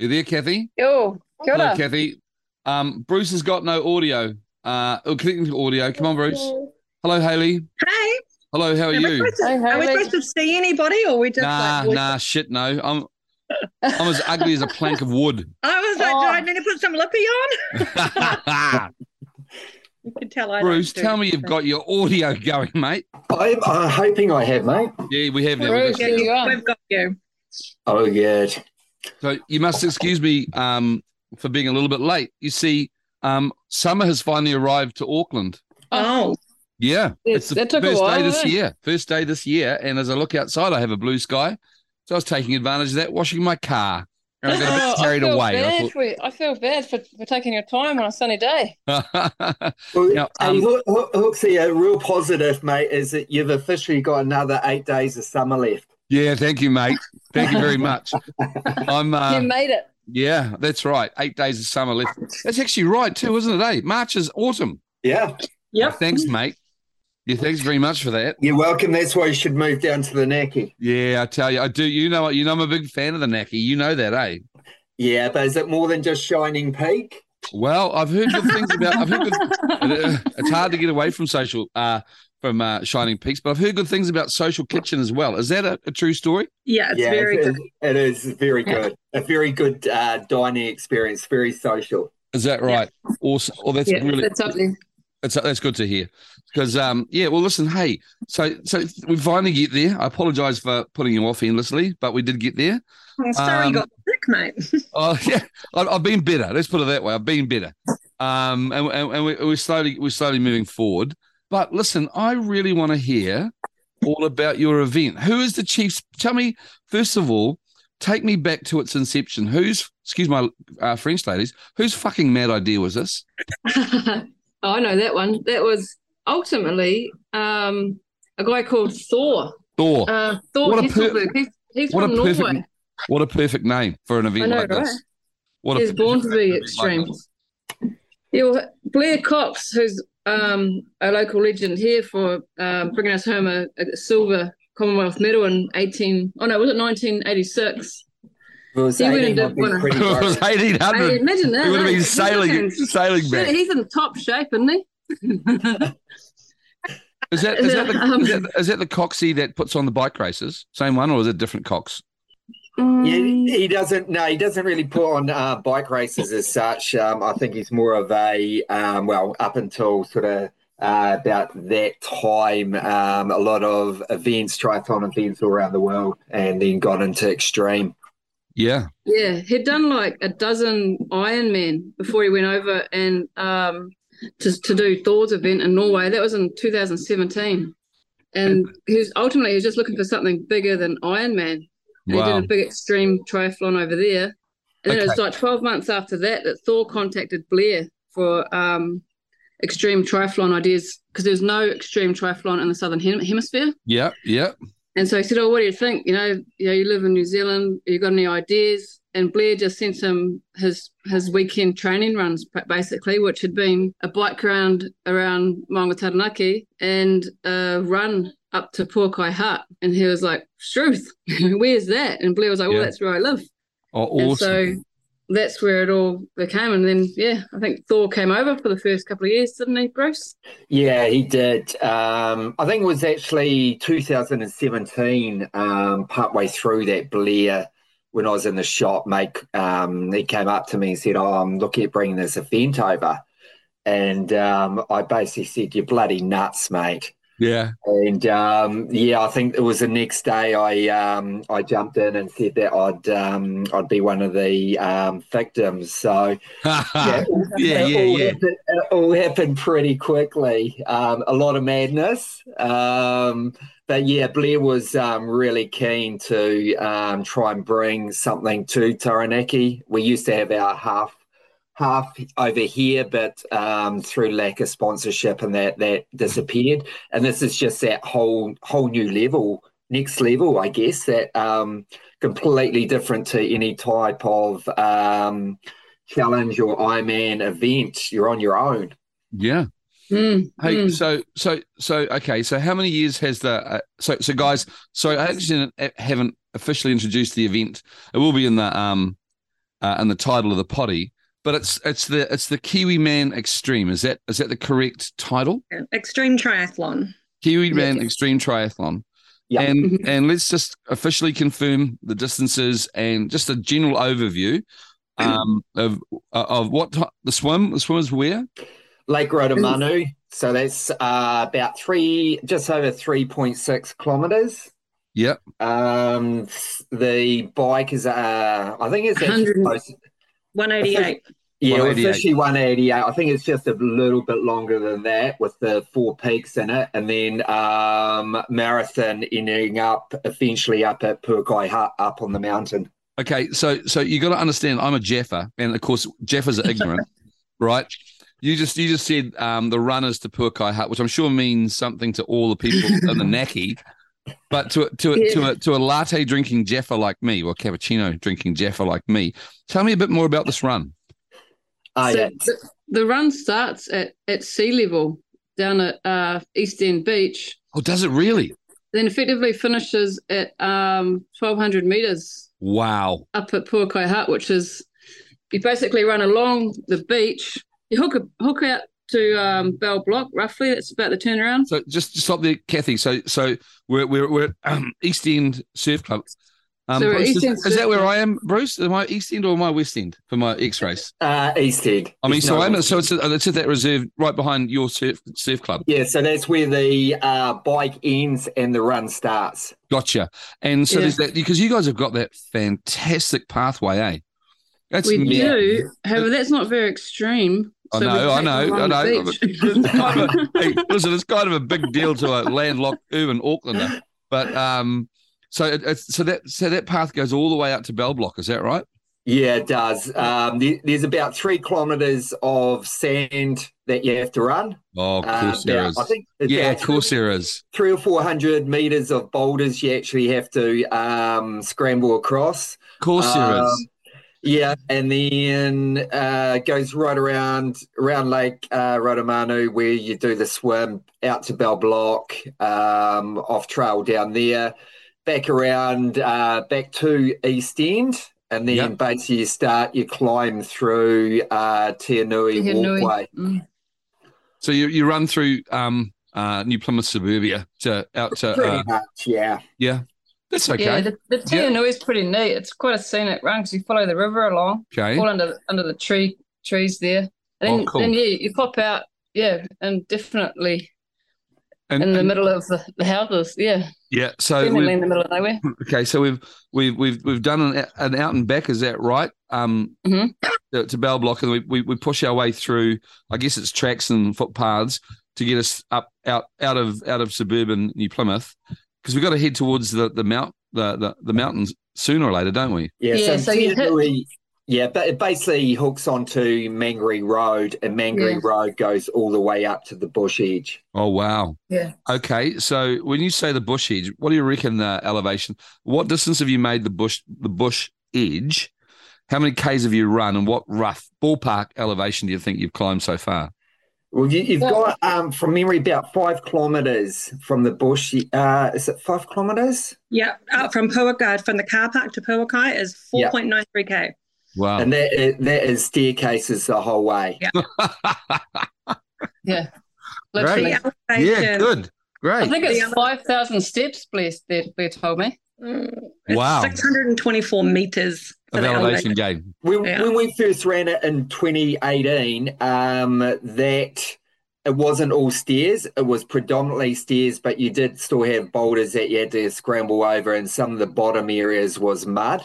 You there, Kathy? Yo, kia Hello, ora. Kathy. Um, Bruce has got no audio. Uh, oh, connecting to audio. Come on, Bruce. Hello, Haley. Hey, Hello, how are are you? supposed to, Hey, are we supposed to see anybody or we just Nah, like nah, shit, no. I'm I'm as ugly as a plank of wood. I was like, Oh. do I need to put some lippy on? You can tell I Bruce, tell me you've got your audio going, mate. I'm uh, hoping I have, mate. Yeah, we have now. Bruce, We've got- you are. We've got you. Oh, good. So you must excuse me um, for being a little bit late. You see, um, summer has finally arrived to Auckland. Oh, Yeah, Yes, it's the that took a first while, day this it? year. First day this year, and as I look outside, I have a blue sky. So I was taking advantage of that, washing my car, and I got a Oh, bit carried I feel away. Bad I for. I feel bad for, for taking your time on a sunny day. thought, Well, Now, hey, um, Hook- Hook- Hooksy, a real positive, mate, is that you've officially got another eight days of summer left. Yeah, thank you, mate. Thank you very much. I'm, you uh, made it. yeah, that's right. Eight days of summer left. That's actually right too, isn't it? Eh? March is autumn. Yeah, Yep. Thanks, mate. Yeah, thanks very much for that. you're welcome. That's why you should move down to the Naki. Yeah, I tell you, I do. You know what? You know, I'm a big fan of the Naki. You know that, eh? Yeah, but is it more than just Shining Peak? Well, I've heard good things about. I've heard good. it's hard to get away from social, uh, from uh, Shining Peaks, but I've heard good things about Social Kitchen as well. Is that a, a true story? Yeah, it's yeah, very it, good. it is very good. A very good uh, dining experience, very social. Is that right? Awesome. Oh, that's Yeah, really That's lovely. that's that's good to hear. Because um, yeah. Well, listen. Hey, so so we finally get there. I apologise for putting you off endlessly, but we did get there. I'm sorry um, you got sick, mate. Oh yeah, I've, I've been better. Let's put it that way. I've been better. Um, and, and, and we, we're slowly we're slowly moving forward. But listen, I really want to hear all about your event. Who is the chief? Tell me first of all. Take me back to its inception. Who's excuse my uh, French ladies, whose fucking mad idea was this? oh, I know that one. That was ultimately um, a guy called Thor. Thor. Uh, Thor What a per- He's, he's what a from perfect, Norway. What a perfect name for an event I know, like right? this. What He's born to be perfect- extreme. Yeah, well, Blair Cox, who's um, a local legend here for um, bringing us home a, a silver Commonwealth medal in 18, oh no, was it 1986? If it was He went and I'd did be one it was worried. eighteen imagine that. He would have been He's sailing, looking- sailing back. he's in top shape, isn't he? Is that is that the, Um, is that, is that the Coxie that puts on the bike races? Same one, or is it different Cox? Yeah, Mm, he doesn't. No, he doesn't really put on uh, bike races as such. Um, I think he's more of a um, well, up until sort of uh, about that time, um, a lot of events, triathlon events all around the world, and then got into extreme. Yeah. yeah, he'd done like a dozen Ironman before he went over and um, to to do Thor's event in Norway. That was in 2017, and he was ultimately he was just looking for something bigger than Ironman. And he Wow. did a big extreme triathlon over there. And then it was like 12 months after that that Thor contacted Blair for um, extreme triathlon ideas because there's no extreme triathlon in the southern hem- hemisphere. Yeah. Yeah. And so he said, "Oh, what do you think? You know, you know, you live in New Zealand. You got any ideas?" And Blair just sent him his his weekend training runs, basically, which had been a bike round around Maunga Taranaki and a run up to Pouakai Hut. And he was like, "Struth, where's that?" And Blair was like, "Well, Yeah. that's where I live." Oh, And awesome. so that's where it all became. And then, yeah, I think Thor came over for the first couple of years, didn't he, Bruce? Yeah, he did. Um, I think it was actually 2017, um, partway through that Blair, when I was in the shop, mate, um, he came up to me and said, Oh, I'm looking at bringing this event over. And um, I basically said, You're bloody nuts, mate. Yeah. And um, yeah, I think it was the next day I um, I jumped in and said that I'd um, I'd be one of the um, victims. So yeah, yeah. Yeah. it Yeah. all, Yeah. Happened, it all happened pretty quickly. Um, a lot of madness. Um, but yeah, Blair was um, really keen to um, try and bring something to Taranaki. We used to have our half half over here, but um, through lack of sponsorship and that that disappeared. And this is just that whole whole new level, next level, I guess. That um, completely different to any type of um, challenge or Ironman event. You're on your own. Yeah. Mm, Hey, mm. so so so okay. So how many years has the uh, so so guys? So I actually haven't officially introduced the event. It will be in the um uh, and the title of the potty, but it's it's the it's the Kiwi Man Extreme. Is that is that the correct title? Extreme triathlon. Kiwi Man Yes. Extreme Triathlon. Yeah. And Mhm. and let's just officially confirm the distances and just a general overview um, of of what ti- the swim. The swim is where? Lake Rotomanu. So that's uh, about three, just over 3.6 kilometers. Yep. Um, the bike is, uh, I think it's actually 100. close. 188. Yeah, 188. officially 188. I think it's just a little bit longer than that with the four peaks in it. And then um, marathon ending up eventually up at Pouakai Hut up on the mountain. Okay, so so you got to understand. I'm a Jeffer, and of course Jeffers are ignorant, right? You just you just said um, the runners to Pouakai Hut, which I'm sure means something to all the people in the Naki, but to to a, to a to a latte drinking Jeffer like me, or cappuccino drinking Jeffer like me, tell me a bit more about this run. Oh, So yeah. the, the run starts at, at sea level down at uh, East End Beach, Oh, does it really? then effectively finishes at um, 1,200 meters Wow. up at Pouakai Hut, which is you basically run along the beach. You hook a, hook out to um, Bell Block, roughly. That's about the turnaround. So just just stop there, Kathy. So so we're we're we're at um, East End Surf Club. Um, So Bruce, East is, End is Surf that where I am, Bruce? Am I East End or am I West End for my X race? Uh, East End. I mean, There's so no- I'm so it's at, it's at that reserve right behind your surf surf club. Yeah, so that's where the uh, bike ends and the run starts. Gotcha. And so Yeah. there's that because you guys have got that fantastic pathway, eh? That's we me- do. However, that's not very extreme. I So know, I know, I know. It's kind of a- hey, listen, it's kind of a big deal to a landlocked urban Aucklander. But um, so it, it's so that so that path goes all the way out to Bell Block. Is that right? Yeah, it does. Um, there- there's about three kilometers of sand that you have to run. Oh, of Uh, course there about- is. I think Yeah, of course there is. three or four hundred meters of boulders you actually have to um, scramble across. Of course there Um, is. Yeah, and then uh, goes right around around Lake uh, Rotomanu where you do the swim out to Bell Block, um, off trail down there, back around uh, back to East End, and then Yep. basically you start you climb through uh, Te Henui Walkway. Mm. So you you run through um uh New Plymouth suburbia to out to Pretty uh, much, yeah. yeah. That's okay. Yeah, the, the Yeah. Te Henui is pretty neat. It's quite a scenic run because you follow the river along, okay. all under under the tree trees there. And Oh, cool. then yeah, you pop out, yeah, and definitely And, in the and- middle of the, the houses. Yeah, yeah. So definitely in the middle of nowhere. okay. So we've we've we've we've done an, an out and back. Is that right? Um, Mhm. to, to Bell Block, and we, we we push our way through. I guess it's tracks and footpaths to get us up out out of out of suburban New Plymouth because we've got to head towards the the mount the, the the mountains sooner or later, don't we? Yeah, Yeah, so, so you hit- yeah, but it basically hooks onto Mangorei Road, and Mangorei Yeah. Road goes all the way up to the bush edge. Oh wow. Yeah. Okay, so when you say the bush edge, what do you reckon the elevation? What distance have you made the bush the bush edge? How many k's have you run, and what rough ballpark elevation do you think you've climbed so far? Well, you, you've got, um, from memory, about five kilometres from the bush. Uh, is it five kilometres? Yeah, out from Pouakai, from the car park to Pouakai is 4.93k. Wow. And that is, that is staircases the whole way. Yeah. Yeah, The literally. yeah, elevation, good, I think it's other- five thousand steps. Blair, Blair, Blair told me. mm, it's Wow. 624 meters for Of the elevation elevation. When, Yeah. when we first ran it in 2018, um, that it wasn't all stairs. It was predominantly stairs, but you did still have boulders that you had to scramble over, and some of the bottom areas was mud.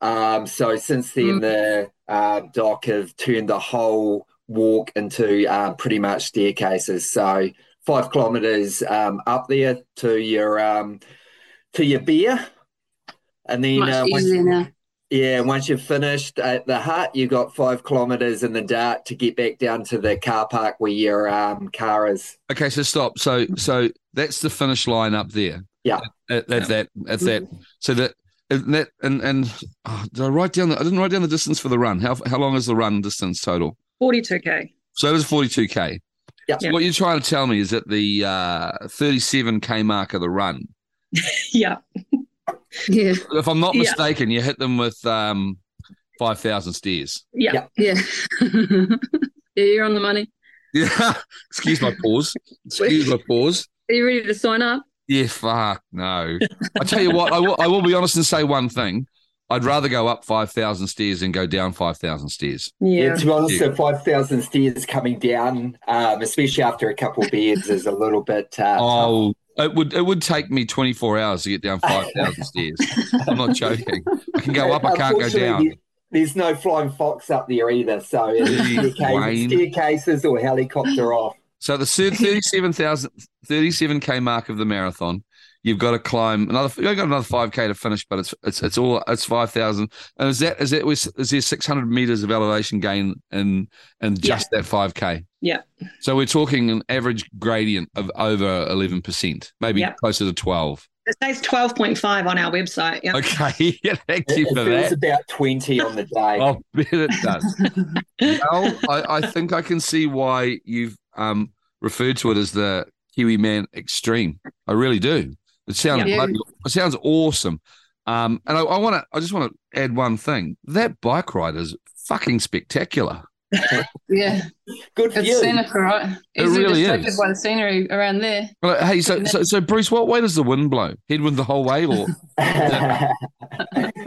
Um, so since then, Mm. the uh, DOC have turned the whole walk into uh, pretty much staircases. So five kilometers um, up there to your um, to your beer, and then Much uh, once, easier now. Yeah, once you've finished at the hut, you've got five kilometers in the dark to get back down to the car park where your um, car is. Okay, so stop. So so that's the finish line up there. Yeah. At, at that at that. So that and that and and oh, did I write down the I didn't write down the distance for the run. How how long is the run distance total? 42k. So it was forty two k. Yeah. So what you're trying to tell me is that the uh, 37k mark of the run, Yeah. Yeah, if I'm not Yeah. mistaken, you hit them with um, five thousand stairs. Yeah. Yeah. yeah, you're on the money. Yeah. Excuse my pause. Excuse my pause. Are you ready to sign up? Yeah, fuck no. I tell you what, I will, I will be honest and say one thing. I'd rather go up five thousand stairs than go down five thousand stairs. Yeah, Yeah. to be honest, the 5,000 stairs coming down, um, especially after a couple of beers, is a little bit. Uh, Oh, it would it would take me twenty four hours to get down five thousand stairs. I'm not joking. I can go up, I can't go down. There's no flying fox up there either, so it's staircase, staircases or helicopter off. So the third 37,000 37k mark of the marathon, you've got to climb another. You've got another five k to finish, but it's it's it's all it's five thousand. And is that is that is there six hundred meters of elevation gain in in just that five k? Yeah. So we're talking an average gradient of over eleven percent, maybe Yeah. closer to twelve. It says 12.5 on our website. Yeah. Okay, yeah, thank It, you it for feels that. about 20 on the day. I bet it does. well, I, I think I can see why you've um, referred to it as the Kiwi Man Extreme. I really do. It sounds Yeah. bloody, it sounds awesome. Um, and I, I want to. I just want to add one thing. That bike ride is fucking spectacular. Yeah. Good for It's you. scenic, right? It Easily really distracted is. by the scenery around there. Well, hey, so, so so Bruce, what way does the wind blow? Headwind the whole way, or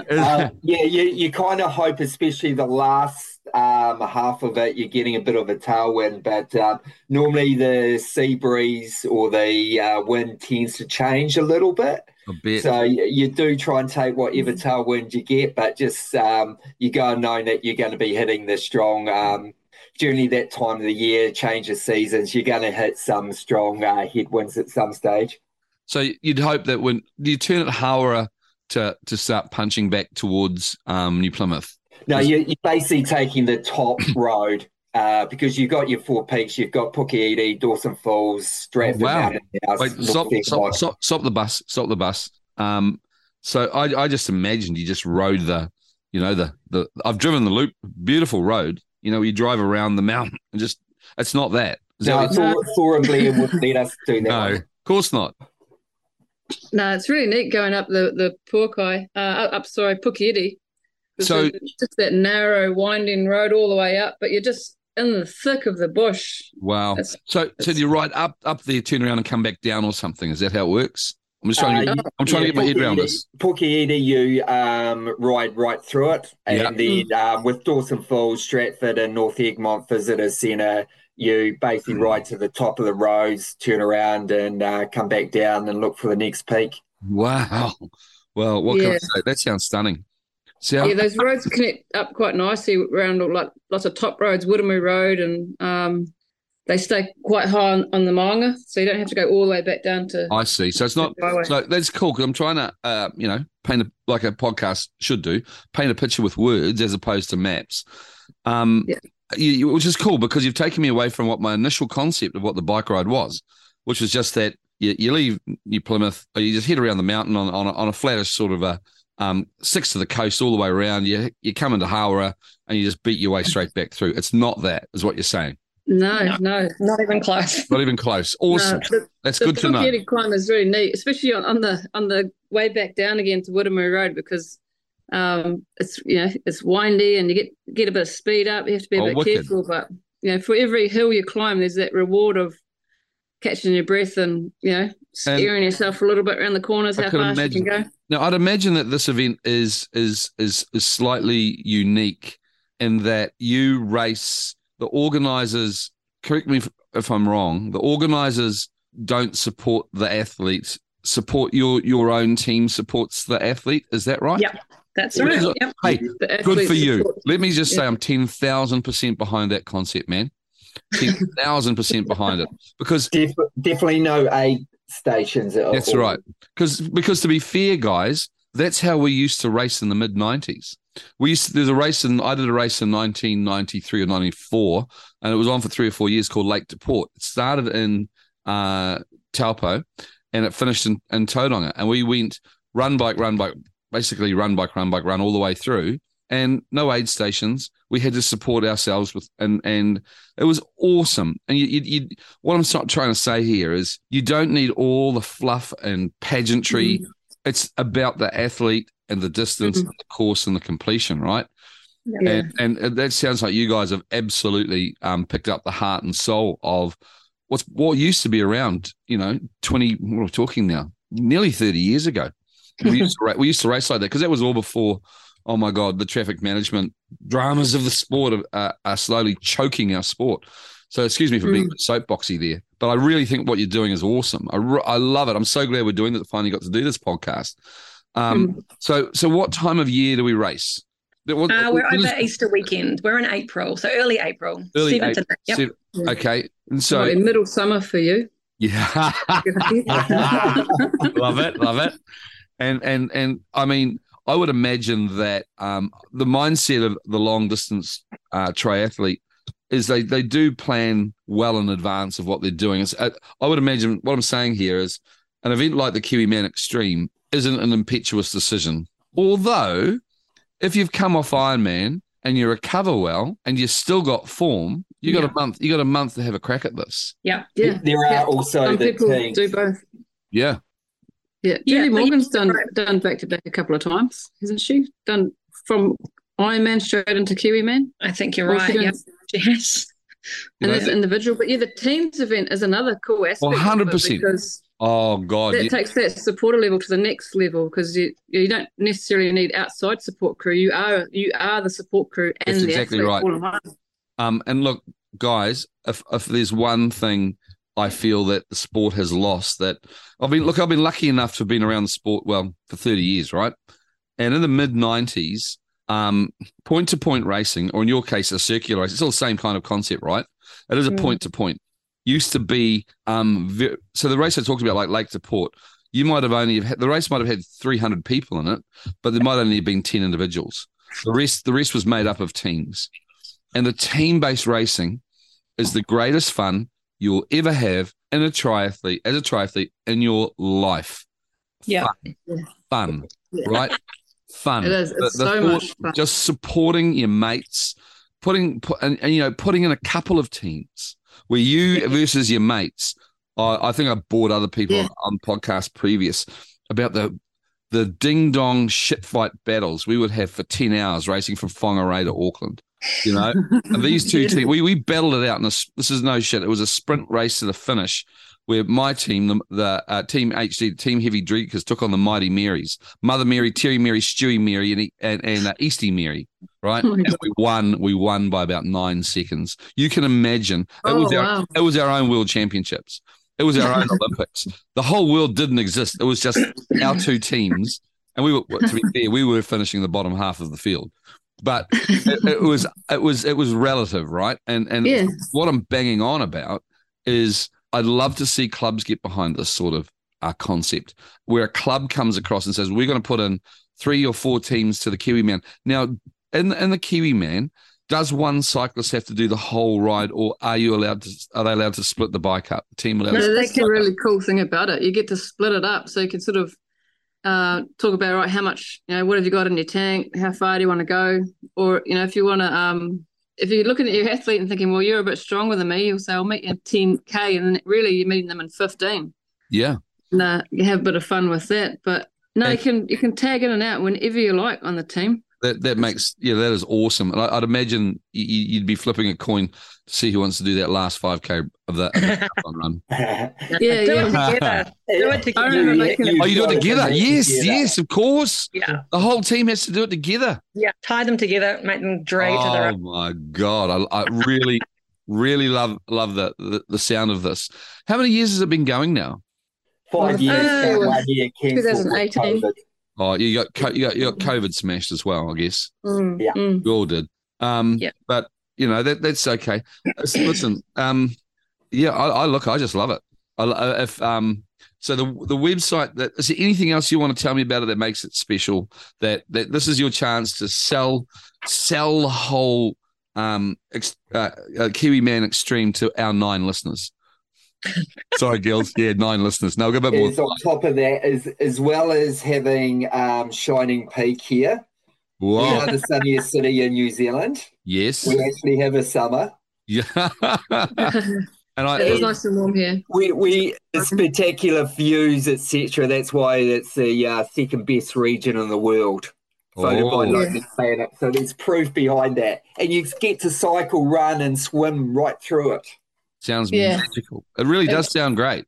Um, yeah, you, you kind of hope, especially the last um, half of it, you're getting a bit of a tailwind. But um, normally the sea breeze or the uh, wind tends to change a little bit. A bit? So you, you do try and take whatever tailwind you get, but just um, you go and knowing that you're going to be hitting the strong. Um, generally, that time of the year, change of seasons, you're going to hit some strong uh, headwinds at some stage. So you'd hope that when you turn at Hawera to to start punching back towards um, New Plymouth? No, you, you're basically taking the top road uh, because you've got your four peaks. You've got Pukeiti, Dawson Falls, Stratford Wow. Mountain House. Wait, stop, stop, stop, stop the bus, stop the bus. Um, so I, I just imagined you just rode the, you know, the, the, I've driven the loop, beautiful road, you know, you drive around the mountain and just, it's not that. Is that No, what- Thor, Thor and Blair wouldn't let us do that. no, of course not. No, it's really neat going up the the Porkai, uh, up, up sorry, Pukeiti. So- just that narrow, winding road all the way up, but you're just in the thick of the bush. Wow. It's- So, so it's- you ride up, up there, turn around and come back down or something. Is that how it works? I'm just trying to, Uh, get, I'm trying to get my head around Pukeiti- this. Pukeiti, you um, ride right through it, and then um, with Dawson Falls, Stratford, and North Egmont Visitor Centre, you basically Hmm. ride to the top of the roads, turn around, and uh, come back down and look for the next peak. Wow. Well, what can I say? That sounds stunning. See, Yeah, those roads connect up quite nicely around like lots of top roads, Woodamoo Road, and um, they stay quite high on, on the Maunga, so you don't have to go all the way back down to I see. So it's not. So that's cool because I'm trying to, uh, you know, paint a, like a podcast should do, paint a picture with words as opposed to maps. Um, Yeah. you, you- which is cool because you've taken me away from what my initial concept of what the bike ride was, which was just that you, you leave New Plymouth, or you just head around the mountain on on a, on a flattish sort of a um, six to the coast all the way around. You you come into Hawera and you just beat your way straight back through. It's not that, is what you're saying. no, No. no. Not even close. Not even close. Awesome. No, the, That's the good to know. Pukeiti climb is really neat, especially on, on the on the way back down again to Woodamoo Road because um, it's you know it's windy and you get get a bit of speed up. You have to be a Oh, bit wicked. careful, but you know for every hill you climb, there's that reward of catching your breath and you know scaring yourself a little bit around the corners I how could fast you can go. Now, I'd imagine that this event is is is is slightly unique in that you race the organizers. Correct me if, if I'm wrong. The organizers don't support the athletes. Support your your own team supports the athlete. Is that right? Yep. That's right. is- Yep. Hey, good for you. support- Let me just say, Yeah. I'm ten thousand percent behind that concept, man. Ten thousand percent behind it because Def- definitely no aid stations. At That's all. right. Because because to be fair, guys, that's how we used to race in the mid '90s. We used to, there's a race in I did a race in 1993 or '94, and it was on for three or four years called Lake to Port. It started in uh, Taupo, and it finished in, in Tauranga. And we went run bike, run bike, basically run bike, run bike, run all the way through, and no aid stations. We had to support ourselves with, and and it was awesome. And you, you, you what I'm of trying to say here is you don't need all the fluff and pageantry. It's about the athlete and the distance, Mhm. and the course, and the completion, right? Yeah. And, and that sounds like you guys have absolutely um, picked up the heart and soul of what's what used to be around, you know, 20, We're talking now? Nearly 30 years ago. We used to, ra- we used to race like that because that was all before, oh my God, the traffic management dramas of the sport are, are slowly choking our sport. So excuse me for being soapboxy there, but I really think what you're doing is awesome. I, re- I love it. I'm so glad we're doing it. Finally got to do this podcast. Um, so so what time of year do we race? What- Uh, we're what is- over Easter weekend. We're in April, so early April. Early Seventh and- yep. Sev- Yeah. Okay, and So so in middle summer for you. yeah, love it, love it, and and and I mean, I would imagine that um, the mindset of the long distance uh, triathlete is they they do plan well in advance of what they're doing. It's, I, I would imagine what I'm saying here is an event like the Kiwi Man Extreme isn't an impetuous decision, although if you've come off Ironman and you recover well and you've still got form, you got Yeah. a month. You got a month to have a crack at this. Yeah. yeah. There Yeah. are also Some the people teams. do both. Yeah, Yeah. Yeah, Julie but Morgan's done right. done back to back a couple of times, hasn't she? Done from Ironman straight into Kiwi Man. I think you're Well, she right. Yep. done- Yes. And You know, that's individual. But yeah, the teams event is another cool aspect. of 100%. Because Oh God, that yeah. takes that supporter level to the next level because you you don't necessarily need outside support crew. You are you are the support crew and That's the exactly athlete right. all in one. Um, and look, guys, if if there's one thing I feel that the sport has lost, that I've been look, I've been lucky enough to have been around the sport well for 30 years, right? And in the mid 90s, um, point to point racing, or in your case, a circular race, it's all the same kind of concept, right? It is a point to point. Used to be um, ve- so the race I talked about, like Lake to Port, you might have only have had, the race might have had 300 people in it, but there might only have been 10 individuals. The rest, the rest was made up of teams. And the team based racing is the greatest fun you'll ever have in a triathlete, as a triathlete in your life. Yeah. Fun, fun Yeah. right? Fun. It is. It's The- the so thought- much fun. Just supporting your mates, putting, put, and, and, you know, putting in a couple of teams where you versus your mates. I, I think I bored other people Yeah. on, on podcasts previous about the the ding dong shit fight battles we would have for 10 hours racing from Whangarei to Auckland. You know, and these two teams, we, we battled it out in a, s- this is no shit. It was a sprint race to the finish where my team, the, the uh, team HD, Team Heavy Drinkers, took on the Mighty Marys, Mother Mary, Terry Mary, Stewie Mary, and, and, and uh, Eastie Mary, right? Oh and we won, we won by about nine seconds. You can imagine it Oh, was our, wow. it was our own world championships. It was our own Olympics. The whole world didn't exist. It was just our two teams, and we were. To be fair, we were finishing the bottom half of the field, but it, it was it was it was relative, right? And and Yeah. what I'm banging on about is I'd love to see clubs get behind this sort of uh, concept where a club comes across and says we're going to put in three or four teams to the Kiwi Man. Now, in in the Kiwi Man, does one cyclist have to do the whole ride, or are you allowed to? Are they allowed to split the bike up? The team allowed. No, that's the really cool thing about it. You get to split it up, so you can sort of uh, talk about right how much you know. What have you got in your tank? How far do you want to go? Or you know, if you want to, um, if you're looking at your athlete and thinking, well, you're a bit stronger than me, you'll say, I'll meet you in ten k, and really you're meeting them in fifteen. Yeah, And uh, you have a bit of fun with that. But no, you can you can tag in and out whenever you like on the team. That that makes yeah that is awesome. And I, I'd imagine y- y- you'd be flipping a coin to see who wants to do that last five k of that, of the run. Yeah, do yeah. it together. Do it together. remember making- Oh, you do it together? Yes, together. yes, of course. Yeah. The whole team has to do it together. Yeah. Tie them together, make them drag each other Oh up. my god, I, I really, really love love the, the the sound of this. How many years has it been going now? Five years, Uh, but one year 2018. COVID. Oh, you got co- you got you got COVID smashed as well, I guess. Mm, Yeah. mm. We all did. Um, Yeah. but you know that that's okay. Listen, listen, um, yeah, I, I look, I just love it. I, I- if um, so the the website that is there anything else you want to tell me about it that makes it special? That that this is your chance to sell sell the whole um ex, uh, uh, Kiwi Man Extreme to our nine listeners. Sorry, girls. Yeah, nine listeners. No, go a bit more. On top of that, is as well as having um, Shining Peak here. We are the sunniest city in New Zealand. Yes. We actually have a summer. Yeah. and I it is nice and warm here. We we spectacular views, etc. That's why it's the uh, second best region in the world. voted by Oh. Lonely Planet. So there's proof behind that. And you get to cycle, run, and swim right through it. Sounds Yeah. magical. It really does sound great.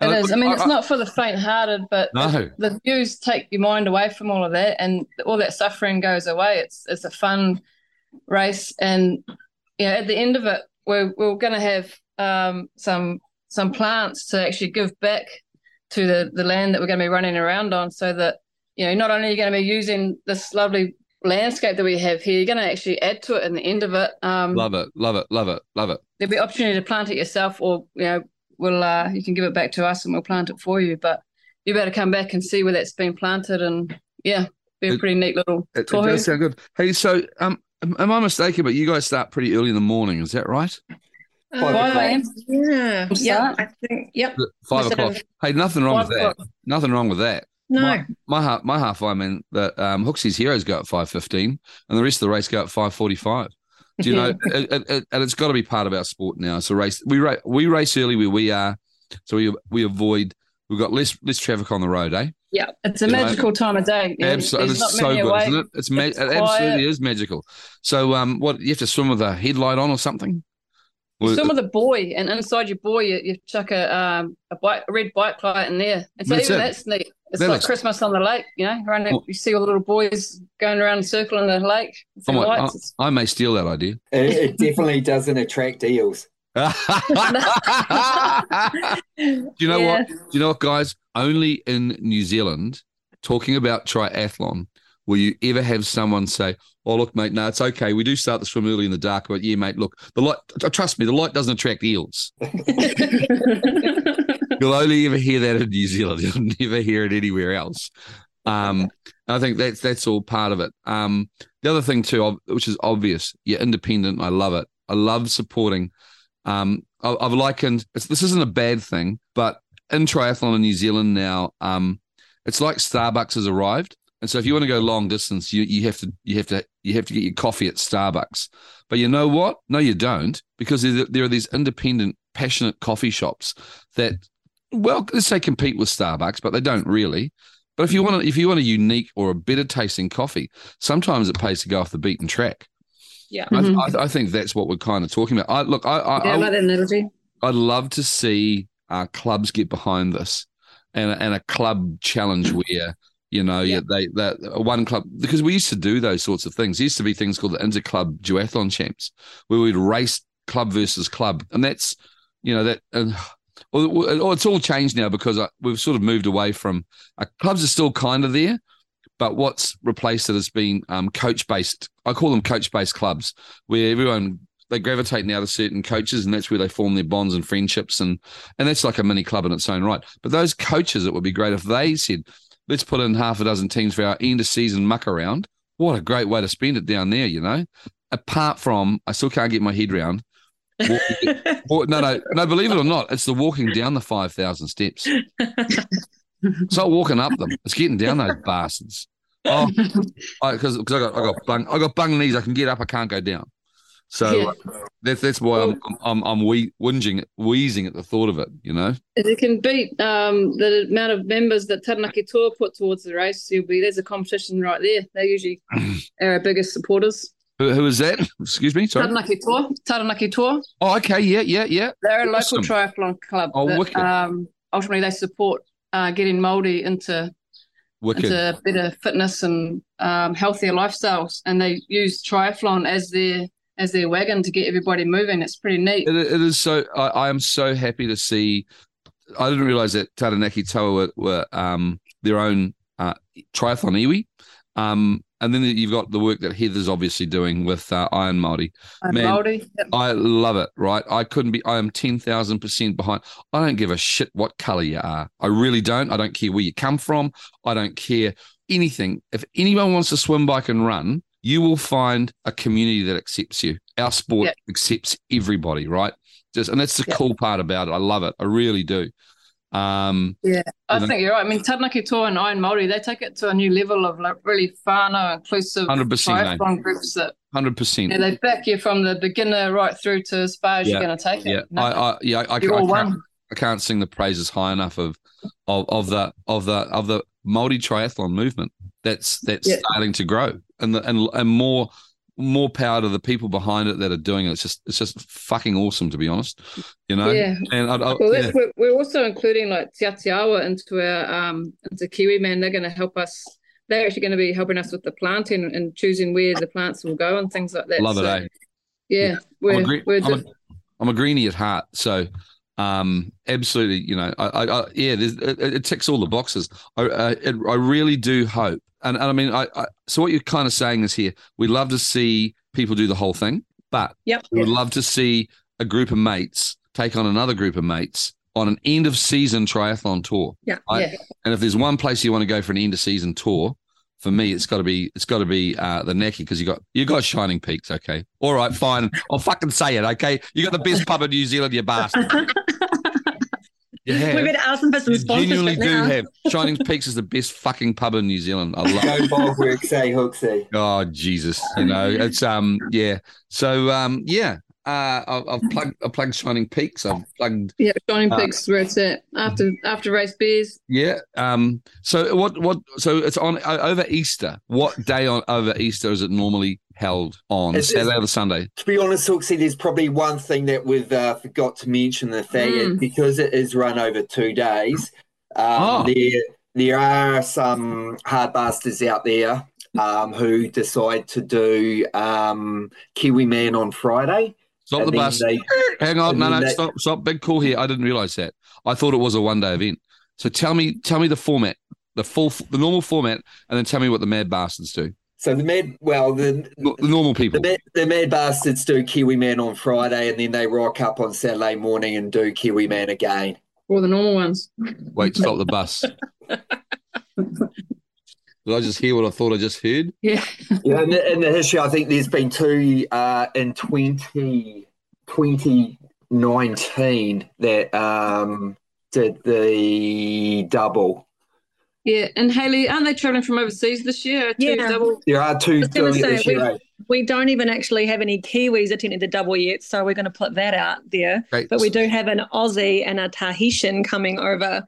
It And is. I mean, it's not for the faint-hearted, but No. the views take your mind away from all of that, and all that suffering goes away. It's it's a fun race, and you know, at the end of it, we're we're going to have um, some some plants to actually give back to the the land that we're going to be running around on, so that you know, not only are you going to be using this lovely landscape that we have here, you're going to actually add to it in the end of it. Um, Love it, love it, love it, love it. there'll be opportunity to plant it yourself, or you know, we'll uh, you can give it back to us and we'll plant it for you. But you better come back and see where that's been planted, and yeah, be a It- pretty neat little It, it tohu. does sound good. Hey, so um, am am I mistaken? But you guys start pretty early in the morning, is that right? Five Five o'clock. Yeah. What's Yeah. I think. Yep. Five Instead o'clock. of- Hey, nothing wrong with that. o'clock. Nothing wrong with that. No. My half, my half Ironman that um, Hooksy's heroes go at five fifteen, and the rest of the race go at five forty five. Do you know? it, it, it- and it's got to be part of our sport now. So race we race we race early where we are, so we we avoid. We've got less less traffic on the road, eh? Yeah, it's a You know, magical time of day. Absolutely, it's so good, away. isn't it? It's, ma- It's it absolutely is magical. So, um, what you have to swim with a headlight on or something? You swim with a buoy, and inside your buoy, you, you chuck a um a, bike, a red bike light in there, and so That's even it. that's neat. It's That like looks- Christmas on the lake, you know. Running, Oh. you see all the little boys going around in a circle in the lake. with I, the might- lights. It's- I, I may steal that idea. It, it definitely doesn't attract eels. Do you know what? Do you know what, guys? Only in New Zealand, talking about triathlon, will you ever have someone say, "Oh, look, mate, no, it's okay. We do start the swim early in the dark, but yeah, mate, look, the light. Trust me, the light doesn't attract eels. You'll only ever hear that in New Zealand. You'll never hear it anywhere else. Um, I think that's that's all part of it. Um, the other thing too, which is obvious, you're independent. I love it. I love supporting. Um, I, I've likened it's, this isn't a bad thing, but in triathlon in New Zealand now, um, it's like Starbucks has arrived, and so if you want to go long distance, you you have to you have to you have to get your coffee at Starbucks. But you know what? No, you don't, because there, there are these independent, passionate coffee shops that, well, let's say compete with Starbucks, but they don't really. But if you want a, if you want a unique or a better tasting coffee, sometimes it pays to go off the beaten track. Yeah. I, Mhm. I, I think that's what we're kind of talking about. I look, I, I, I like that analogy. I'd love to see uh, clubs get behind this, and and a club challenge where you know Yeah. they that one club because we used to do those sorts of things. There used to be things called the interclub duathlon champs where we'd race club versus club, and that's you know that. And, well, it's all changed now because uh, we've sort of moved away from uh, clubs are still kind of there, but what's replaced it has been um, coach based. I call them coach based clubs where everyone they gravitate now to certain coaches, and that's where they form their bonds and friendships, and and that's like a mini club in its own right. But those coaches, it would be great if they said, "Let's put in half a dozen teams for our end of season muck around." What a great way to spend it down there, you know. Apart from, I still can't get my head round. Walking- walk- no, no, no. Believe it or not, it's the walking down the five thousand steps. It's not walking up them; it's getting down those bastards. Oh, because I, got I got bung I got bung knees. I can get up, I can't go down. So Yeah. that's that's why I'm I'm I'm wee- whinging, wheezing at the thought of it. You know, If you can beat um, the amount of members that Taranaki Toa put towards the race, you'll be there's a competition right there. They usually are our biggest supporters. Who, who is that? Excuse me, sorry. Taranaki Toa, Taranaki Toa. Oh, okay, yeah, yeah, yeah. They're a Awesome. local triathlon club. Oh, that, wicked. um, ultimately, they support uh, getting Māori into Wicked. into better fitness and um, healthier lifestyles, and they use triathlon as their as their wagon to get everybody moving. It's pretty neat. It, it is so. I, I am so happy to see. I didn't realize that Taranaki Toa were, were um, their own uh, triathlon iwi. Um, and then you've got the work that Heather's obviously doing with uh, Iron Māori. And Man. Māori, yep. I love it, right? I couldn't be, I am 10,000% behind. I don't give a shit what color you are. I really don't. I don't care where you come from. I don't care anything. If anyone wants to swim, bike, and run, you will find a community that accepts you. Our sport Yeah. accepts everybody, right? Just, and that's the Yeah. cool part about it. I love it. I really do. Um, yeah, I you know. think you're right. I mean, Taranaki Toa and Iron Māori, they take it to a new level of like really whānau, inclusive 100%, mate. triathlon groups that 100%. yeah, they back you from the beginner right through to as far as Yeah. you're going to take it. yeah, No, I, I, yeah, I, I, you're can't, one. I can't sing the praises high enough of of of the of the of the multi triathlon movement. that's that's Yeah. starting to grow, and the, and and more more power to the people behind it that are doing it. It's just it's just fucking awesome to be honest, you know. Yeah. And I, I, Well, yeah. we're, we're also including like Te Atiawa into our um into Kiwi Man. They're going to help us. They're actually going to be helping us with the planting and choosing where the plants will go and things like that. love it, eh? Yeah, I'm a, we're, green, we're I'm, a, just, I'm a greenie at heart, so um, absolutely, you know, I, I, I yeah, there's, it, it ticks all the boxes. I, I, it, I really do hope, and, and I mean, I, I, so what you're kind of saying is here, we love to see people do the whole thing, but Yep. we would love to see a group of mates take on another group of mates on an end of season triathlon tour. Yeah. right? yeah. And if there's one place you want to go for an end of season tour, for me, it's got to be it's got to be uh, the Naki because you got you got Shining Peaks. Okay, all right, fine. I'll fucking say it. Okay, you got the best pub in New Zealand, you bastard. You We have. better ask them for some You genuinely do now. have. Shining Peaks is the best fucking pub in New Zealand. I love. it. Go Bogwick, say Hooksy. Oh Jesus, you know it's um yeah. So um yeah, uh, I've, I've plugged I plugged Shining Peaks. I've plugged Yeah, Shining Uh, Peaks where it's at after after race beers. Yeah. Um. So what? What? So it's on uh, over Easter. What day on over Easter is it normally held on? It's- Saturday or the Sunday? To be honest, Hooksy, there's probably one thing that we've uh, forgot to mention the fact Mm. because it is run over two days. Um, Oh. There, there are some hard bastards out there um, who decide to do um, Kiwi Man on Friday. Stop and the bus. they- Hang on. No, no. they- Stop. Stop. Big call here. I didn't realize that. I thought it was a one day event. So tell me, tell me the format, the full, the normal format, and then tell me what the Mad Bastards do. so the mad, well, the The normal people. The mad, the mad bastards do Kiwi Man on Friday, and then they rock up on Saturday morning and do Kiwi Man again. Or the normal ones. Wait. Stop the bus. Did I just hear what I thought I just heard? Yeah. Yeah, in the, in the history, I think there's been two uh, in 20, 2019 that um, did the double. Yeah. And Haley, aren't they traveling from overseas this year? Two Yeah. double. There are two was gonna it say, this year. we- eh? Don't even actually have any Kiwis attending the double yet, so we're going to put that out there. Okay. But we do have an Aussie and a Tahitian coming over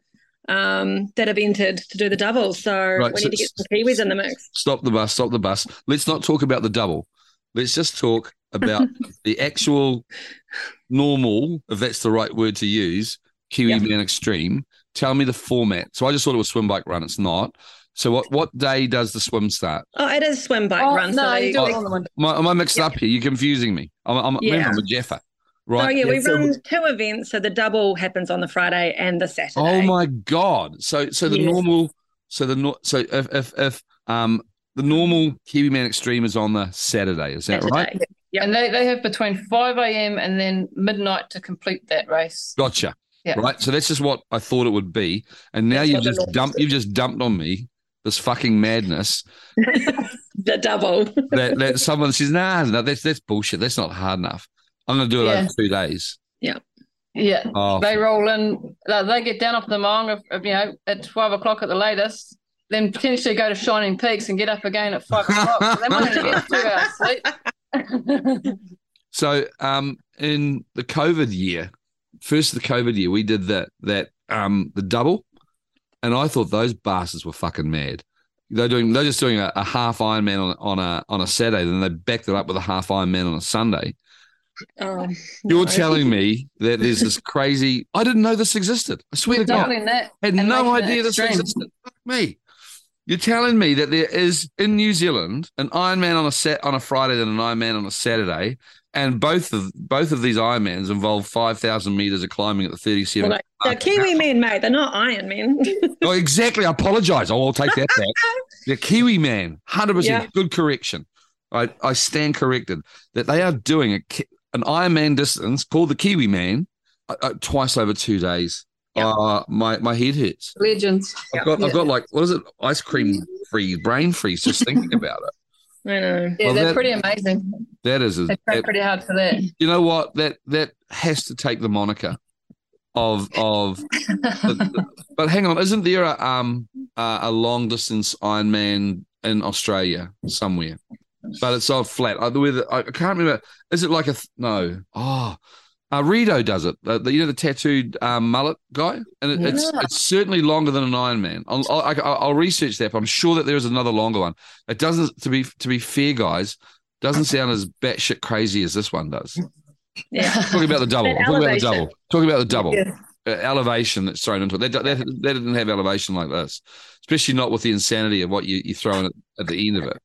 um, that have entered to do the double. So Right, we so- need to get some Kiwis in the mix. Stop the bus. Stop the bus. Let's not talk about the double. Let's just talk about the actual normal, if that's the right word to use, Kiwi Yep. Man Extreme. Tell me the format. So I just thought it was swim bike run. It's not. So what what day does the swim start? Oh, it is swim bike Oh, run. no, so you they- do it on the one. Am I, am I mixed up here? You're confusing me. I'm, I'm, Yeah. remember, I'm a Jeffer. Oh Right. yeah, Yeah, we so- run two events. So the double happens on the Friday and the Saturday. Oh my god! So so the Yes. normal so the so if if if um the normal Kiwi Man Extreme is on the Saturday, is that right? Saturday. Yep. And they, they have between 5 a.m. and then midnight to complete that race. Gotcha. Yeah. Right. So that's just what I thought it would be, and now That's you've just dumped you've just dumped on me this fucking madness The double. that that someone says nah no that's that's bullshit that's not hard enough. I'm going to do it Yeah. over two days. Yeah. Oh, They roll in, they they get down off the Maung, of, of, you know, at 12 o'clock at the latest, then potentially go to Shining Peaks and get up again at 5 o'clock. So they might get two hours sleep. So, um, in the COVID year, first of the COVID year, we did that that um the double, and I thought those bastards were fucking mad. They're doing they're just doing a, a half Ironman on on a on a Saturday, then they backed it up with a half Ironman on a Sunday. Oh, You're no. telling me that there's this crazy. I didn't know this existed. I swear to God, Doubling that. had no idea this extreme. existed. Fuck me. You're telling me that there is in New Zealand an Ironman on a set on a Friday and an Ironman on a Saturday, and both of both of these Ironmans involve five thousand meters of climbing at the thirty-seven. Well, They're Kiwi men, mate. They're not Iron men. oh, exactly. I apologise. Oh, I'll take that back. the Kiwi man, hundred Yeah. percent good correction. I I stand corrected that they are doing a ki- an Ironman distance called the Kiwi Man uh, uh, twice over two days. Yeah. Uh, my my head hurts. Legends. I've got I've got like what is it? Ice cream freeze, brain freeze, just thinking about it. I know. Yeah, Well, they're that- pretty amazing. That is, a, They try that- pretty hard for that. you know what? That that has to take the moniker of of. but hang on, isn't there a um a, a long distance Ironman in Australia somewhere? But it's all flat. I, way I can't remember. Is it like a no? Oh, Uh, Rito does it. The, you know the tattooed um, mullet guy, and it, it's Yeah. it's certainly longer than an Iron Man. I'll, I'll, I'll research that, but I'm sure that there is another longer one. It doesn't. To be to be fair, guys, doesn't sound as batshit crazy as this one does. Yeah. Talking about the double. Talking about the double. Talking about the double Yeah. uh, elevation that's thrown into it. They, that, that didn't have elevation like this, especially not with the insanity of what you you throw in at, at the end of it.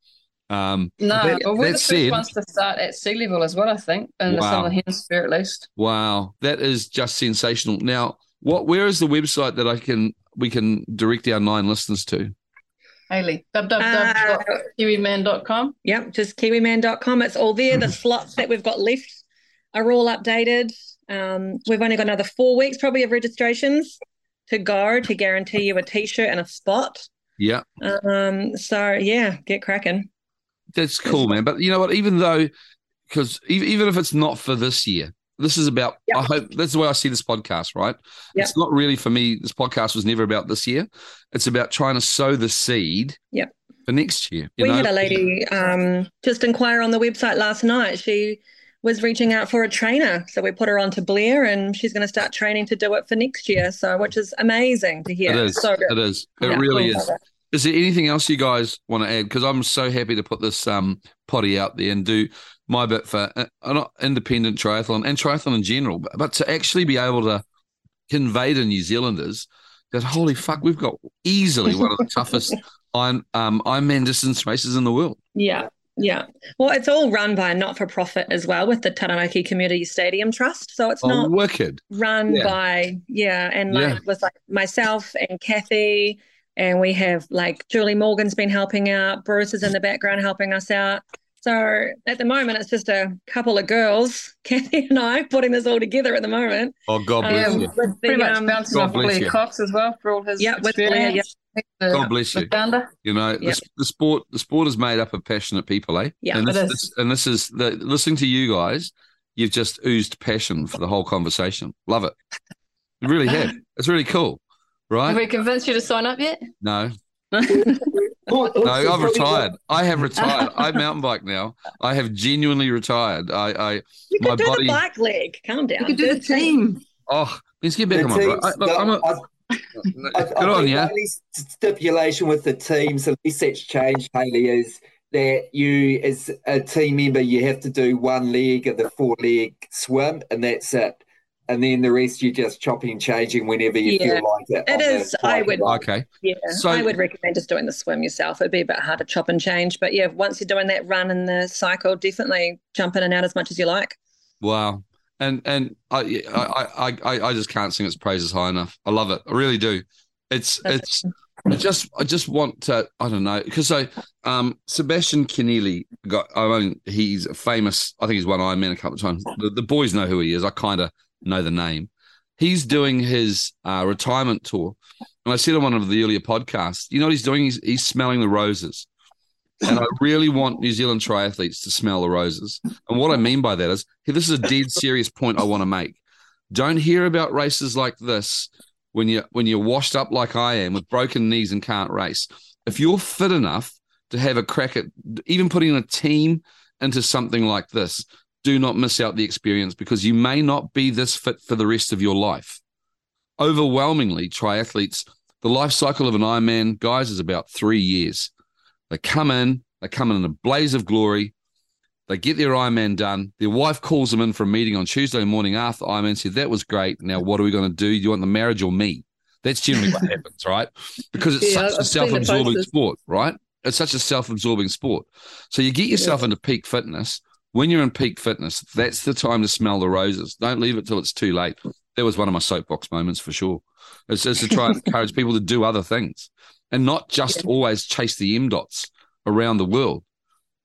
Um, No, That- but we're that the first said- ones to start at sea level as well, I think, in the southern hemisphere at least. Wow, that is just sensational. Now, what? Where is the website that I can we can direct our nine listeners to? Haley, Uh, www.kiwiman.com. Yep, just kiwiman.com. It's all there. The slots that we've got left are all updated. Um, we've only got another four weeks probably of registrations to go to guarantee you a t-shirt and a spot. Yeah, Um, so yeah, get cracking. That's cool, man. But you know what? Even though, because even, even if it's not for this year, this is about. Yep. I hope that's the way I see this podcast. Right? Yep. It's not really for me. This podcast was never about this year. It's about trying to sow the seed. Yep. For next year, you we know? had a lady um, just inquire on the website last night. She was reaching out for a trainer, so we put her on to Blair, and she's going to start training to do it for next year. So, which is amazing to hear. It is. So. It is. It Yeah. really is. it. Is there anything else you guys want to add? Because I'm so happy to put this um potty out there and do my bit for uh, not independent triathlon and triathlon in general, but, but to actually be able to convey to New Zealanders that holy fuck, we've got easily one of the toughest Iron um Ironman distance races in the world. Yeah, yeah. Well, it's all run by a not-for-profit as well with the Taranaki Community Stadium Trust. So it's Oh, not wicked! run yeah. by yeah, and like Yeah. with like myself and Kathy, and we have like Julie Morgan's been helping out. Bruce is in the background helping us out. So at the moment, it's just a couple of girls, Kathy and I, putting this all together at the moment. Oh, God bless Um, you. with the, Pretty much um, bouncing God off bless Blair you. Cox as well for all his Yeah, with Blair, experience. The, God bless the you. founder. You know, the, Yep. the sport the sport is made up of passionate people, eh? Yeah, and this, is. this- and this is the listening to you guys. You've just oozed passion for the whole conversation. Love it. You really have. It's really cool, Have we convinced you to sign up yet? No, no, I've retired. I have retired. I mountain bike now. I have genuinely retired. I, I, you My could do body- the bike leg. Calm down. You could do the team. oh, let's get back The on my bike. teams- I, look, I'm a, I- I, good I on think you. the stipulation with the teams, unless that's changed, Haley, is that you, as a team member, you have to do one leg of the four leg swim, and that's it. And then the rest you're just chopping and changing whenever you Yeah. feel like it. It on I would- ride. Okay. Yeah, So- I would recommend just doing the swim yourself. It'd be a bit hard to chop and change, but yeah, once you're doing that run and the cycle, definitely jump in and out as much as you like. Wow. And and I I I I I just can't sing its praises high enough. I love it. I really do. It's That's it's I just I just want to I don't know because so um Sebastian Kienle got I mean he's famous I think he's won Ironman a couple of times the, the boys know who he is I kind of know the name. He's doing his uh, retirement tour. And I said on one of the earlier podcasts you know what he's doing? He's he's smelling the roses. And I really want New Zealand triathletes to smell the roses. And what I mean by that is hey, this is a dead serious point I want to make. Don't hear about races like this when you when you're washed up like I am with broken knees and can't race. If you're fit enough to have a crack at even putting a team into something like this, do not miss out the experience because you may not be this fit for the rest of your life. Overwhelmingly, triathletes, the life cycle of an Ironman, guys, is about three years. They come in, they come in in a blaze of glory, they get their Ironman done. Their wife calls them in for a meeting on Tuesday morning after Ironman. Said that was great. Now what are we going to do? Do you want the marriage or me? That's generally what happens, right? Because it's Yeah, such a I've seen the self-absorbing sport, right? It's such a self-absorbing sport. So you get yourself into peak fitness. When you're in peak fitness, that's the time to smell the roses. Don't leave it till it's too late. That was one of my soapbox moments for sure. It's just to try and encourage people to do other things and not just always chase the M dots around the world.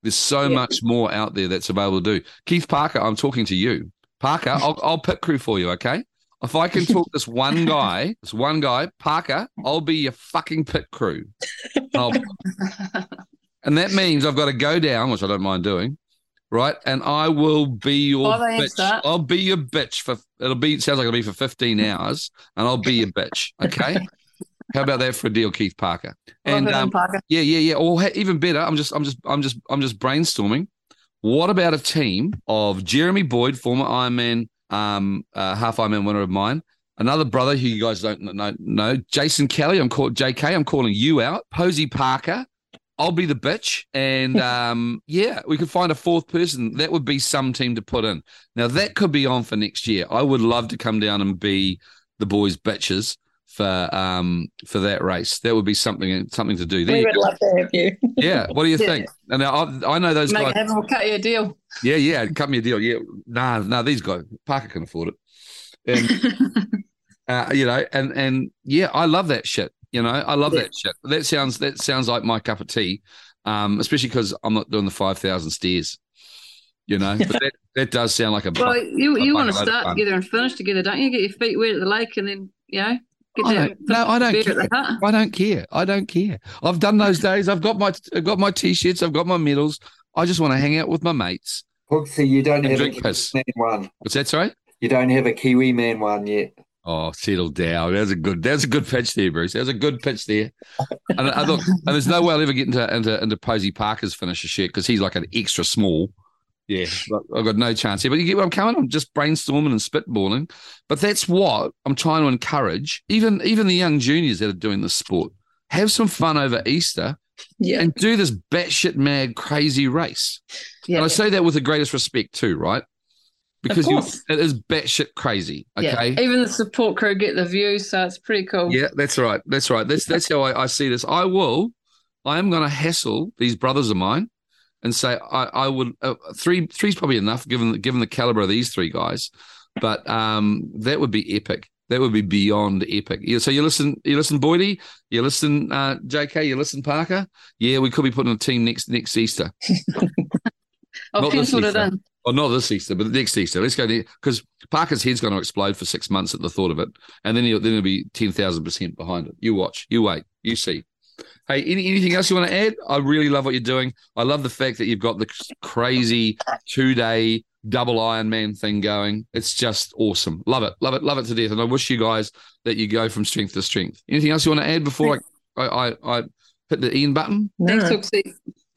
There's so Yeah. much more out there that's available to do. Keith Parker, I'm talking to you. Parker, I'll, I'll pit crew for you, okay? If I can talk this one guy, this one guy, Parker, I'll be your fucking pit crew. And that means I've got to go down, which I don't mind doing, right? And I will be your 5 bitch. I'll be your bitch for it'll be it sounds like it'll be for 15 hours, and I'll be your bitch. Okay. How about that for a deal, Keith Parker? And um, Parker. yeah, yeah, yeah. Or even better, I'm just, I'm just, I'm just, I'm just brainstorming. What about a team of Jeremy Boyd, former Ironman um, uh, half Ironman winner of mine. Another brother who you guys don't know, know Jason Kelly. I'm called JK. I'm calling you out. Posey Parker. I'll be the bitch. And um, yeah, we could find a fourth person. That would be some team to put in. Now, that could be on for next year. I would love to come down and be the boys' bitches for um for that race. That would be something something to do. There we would go. love to have you. Yeah. What do you Yeah. think? And I, I know those Make guys. it happen. We'll cut you a deal. Yeah, yeah. Cut me a deal. Yeah. Nah, nah. These guys, Parker can afford it. And uh, you know, and and yeah, I love that shit. You know, I love Yeah. that shit. That sounds that sounds like my cup of tea. Um, especially because I'm not doing the five thousand stairs. You know, but that, that does sound like a well, you you want to start together and finish together, don't you? Get your feet wet at the lake and then, you know, get I down. don't, no, I don't care. at the hut. I don't care. I don't care. I've done those days. I've got my I've got my t-shirts. I've got my medals. I just want to hang out with my mates. Hooksy, you don't have a Kiwi piss. man one. What's that? Sorry. You don't have a Kiwi man one yet. Oh, settle down. That's a good. That's a good pitch there, Bruce. That's a good pitch there. And I look, and there's no way I'll ever get into into, into Posey Parker's finisher shirt because he's like an extra small. Yeah, but I've got no chance here. But you get where I'm coming. I'm just brainstorming and spitballing. But that's what I'm trying to encourage. Even even the young juniors that are doing this sport, have some fun over Easter Yeah. and do this batshit mad crazy race. Yeah. And I say that with the greatest respect too, right? Because you, it is batshit crazy. Yeah. Okay. Even the support crew get the view, so it's pretty cool. Yeah, that's right. That's right. That's that's how I, I see this. I will. I am going to hassle these brothers of mine and say I, I would uh, three three's probably enough given given the caliber of these three guys, but um that would be epic. That would be beyond epic. Yeah, so you listen, you listen, Boydie, you listen, uh, JK, you listen, Parker. Yeah, we could be putting a team next next Easter. I've Not penciled it in. Well, not this Easter, but the next Easter. Let's go because Parker's head's going to explode for six months at the thought of it, and then he'll then he'll be ten thousand percent behind it. You watch, you wait, you see. Hey, any, anything else you want to add? I really love what you're doing. I love the fact that you've got the crazy two day double Iron Man thing going. It's just awesome. Love it, love it, love it to death. And I wish you guys that you go from strength to strength. Anything else you want to add before I I, I, I hit the Ian button? Thanks, No.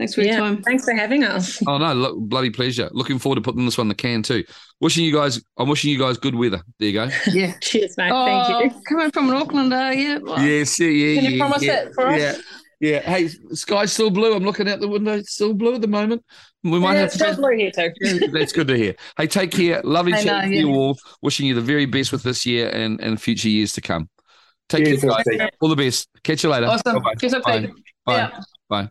Hooksy. Thanks for your Yeah. time. Thanks for having us. Oh no, look, bloody pleasure. Looking forward to putting this one in the can too. Wishing you guys, I'm wishing you guys good weather. There you go. Yeah. Cheers, mate. Oh, Thank you. coming from an Auckland, uh, yeah. well, Yes, yeah, yeah. Can you yeah, promise yeah, that for us? Yeah, yeah. Hey, sky's still blue. I'm looking out the window. It's still blue at the moment. We might Yeah, have it's still blue here too. Yeah, That's good to hear. Hey, take care. Lovely I chatting know, to you all. Wishing you the very best with this year and, and future years to come. Take Cheers, care, guys. All the best. Catch you later. Awesome. Bye-bye. Cheers, Bye. Bye. Yeah. Bye.